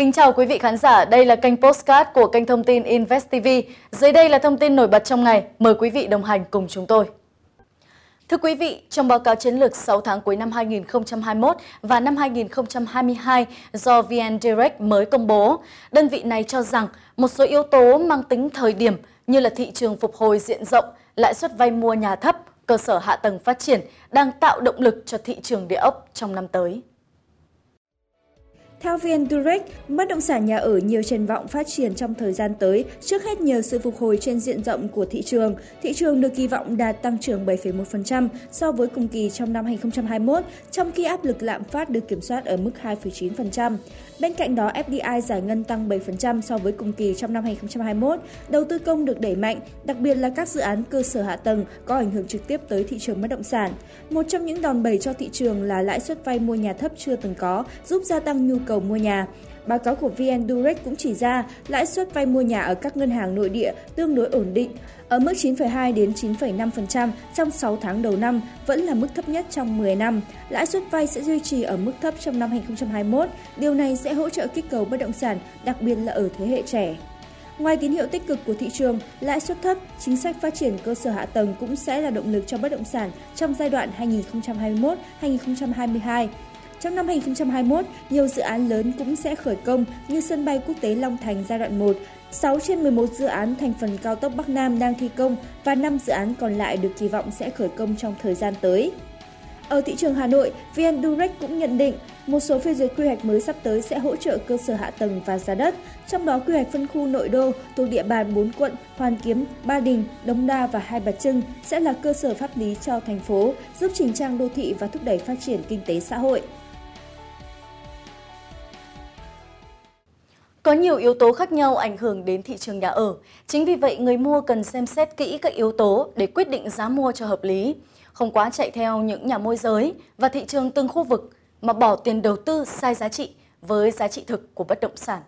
Kính chào quý vị khán giả, đây là kênh Postcard của kênh thông tin Invest TV. Dưới đây là thông tin nổi bật trong ngày, mời quý vị đồng hành cùng chúng tôi. Thưa quý vị, trong báo cáo chiến lược 6 tháng cuối năm 2021 và năm 2022 do VN Direct mới công bố, đơn vị này cho rằng một số yếu tố mang tính thời điểm như là thị trường phục hồi diện rộng, lãi suất vay mua nhà thấp, cơ sở hạ tầng phát triển đang tạo động lực cho thị trường địa ốc trong năm tới. Theo VN Direct, bất động sản nhà ở nhiều triển vọng phát triển trong thời gian tới, trước hết nhờ sự phục hồi trên diện rộng của thị trường. Thị trường được kỳ vọng đạt tăng trưởng 7,1% so với cùng kỳ trong năm 2021, trong khi áp lực lạm phát được kiểm soát ở mức 2,9%. Bên cạnh đó, FDI giải ngân tăng 7% so với cùng kỳ trong năm 2021, đầu tư công được đẩy mạnh, đặc biệt là các dự án cơ sở hạ tầng có ảnh hưởng trực tiếp tới thị trường bất động sản. Một trong những đòn bẩy cho thị trường là lãi suất vay mua nhà thấp chưa từng có, giúp gia tăng nhu cầu cầu mua nhà. Báo cáo của VN Direct cũng chỉ ra lãi suất vay mua nhà ở các ngân hàng nội địa tương đối ổn định, ở mức 9,2 đến 9,5% trong 6 tháng đầu năm vẫn là mức thấp nhất trong 10 năm. Lãi suất vay sẽ duy trì ở mức thấp trong năm 2021. Điều này sẽ hỗ trợ kích cầu bất động sản, đặc biệt là ở thế hệ trẻ. Ngoài tín hiệu tích cực của thị trường, lãi suất thấp, chính sách phát triển cơ sở hạ tầng cũng sẽ là động lực cho bất động sản trong giai đoạn 2021-2022. Trong năm 2021, nhiều dự án lớn cũng sẽ khởi công như sân bay quốc tế Long Thành giai đoạn 1, 6 trên 11 dự án thành phần cao tốc Bắc Nam đang thi công và 5 dự án còn lại được kỳ vọng sẽ khởi công trong thời gian tới. Ở thị trường Hà Nội, VN Direct cũng nhận định một số phê duyệt quy hoạch mới sắp tới sẽ hỗ trợ cơ sở hạ tầng và giá đất, trong đó quy hoạch phân khu nội đô thuộc địa bàn 4 quận Hoàn Kiếm, Ba Đình, Đống Đa và Hai Bà Trưng sẽ là cơ sở pháp lý cho thành phố, giúp chỉnh trang đô thị và thúc đẩy phát triển kinh tế xã hội. Có nhiều yếu tố khác nhau ảnh hưởng đến thị trường nhà ở. Chính vì vậy, người mua cần xem xét kỹ các yếu tố để quyết định giá mua cho hợp lý. Không quá chạy theo những nhà môi giới và thị trường từng khu vực mà bỏ tiền đầu tư sai giá trị với giá trị thực của bất động sản.